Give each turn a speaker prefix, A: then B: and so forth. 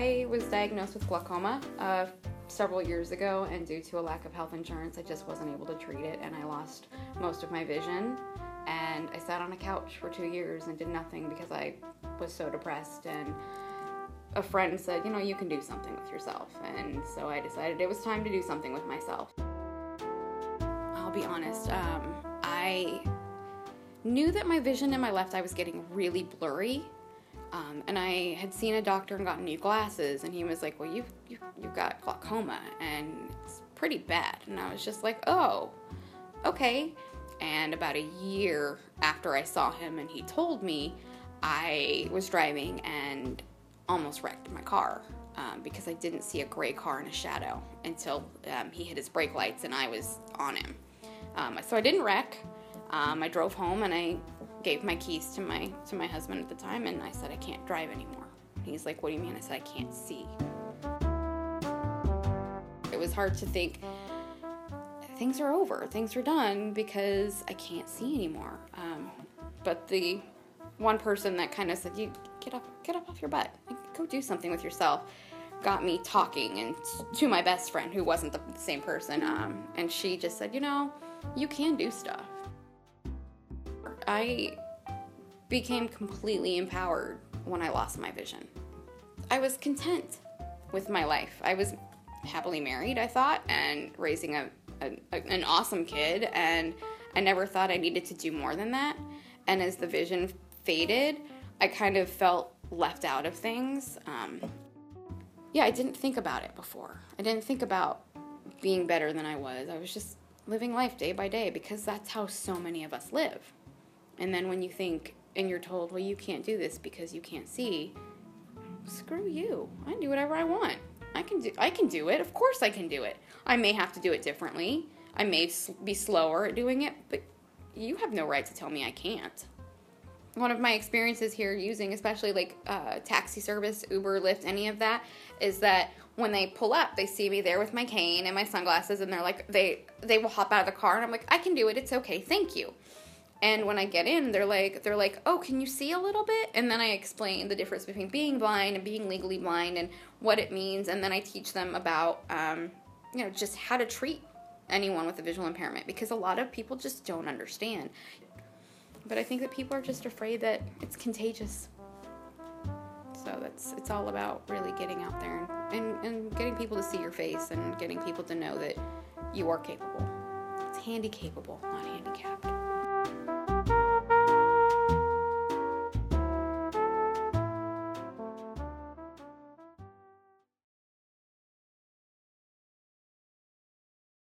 A: I was diagnosed with glaucoma uh, several years ago, and due to a lack of health insurance, I just wasn't able to treat it, and I lost most of my vision. And I sat on a couch for two years and did nothing because I was so depressed. And a friend said, You know, you can do something with yourself. And so I decided it was time to do something with myself. I'll be honest, um, I knew that my vision in my left eye was getting really blurry um, and I had seen a doctor and gotten new glasses, and he was like, "Well, you've you, you've got glaucoma, and it's pretty bad." And I was just like, "Oh, okay." And about a year after I saw him, and he told me, I was driving and almost wrecked my car um, because I didn't see a gray car in a shadow until um, he hit his brake lights and I was on him. Um, so I didn't wreck. Um, I drove home and I gave my keys to my to my husband at the time and I said I can't drive anymore. He's like, "What do you mean?" I said, "I can't see." It was hard to think things are over, things are done because I can't see anymore. Um, but the one person that kind of said, "You get up, get up off your butt, go do something with yourself," got me talking and to my best friend who wasn't the same person. Um, and she just said, "You know, you can do stuff." I became completely empowered when I lost my vision. I was content with my life. I was happily married, I thought, and raising a, a, an awesome kid, and I never thought I needed to do more than that. And as the vision faded, I kind of felt left out of things. Um, yeah, I didn't think about it before. I didn't think about being better than I was. I was just living life day by day because that's how so many of us live. And then when you think and you're told, well, you can't do this because you can't see, screw you. I do whatever I want. I can do I can do it. Of course I can do it. I may have to do it differently. I may be slower at doing it, but you have no right to tell me I can't. One of my experiences here using especially like uh, taxi service, Uber, Lyft, any of that is that when they pull up, they see me there with my cane and my sunglasses, and they're like, they they will hop out of the car, and I'm like, I can do it. It's okay. Thank you. And when I get in, they're like, they're like, oh, can you see a little bit? And then I explain the difference between being blind and being legally blind and what it means. And then I teach them about, um, you know, just how to treat anyone with a visual impairment because a lot of people just don't understand. But I think that people are just afraid that it's contagious. So that's it's all about really getting out there and, and, and getting people to see your face and getting people to know that you are capable. It's handy capable, not handicapped.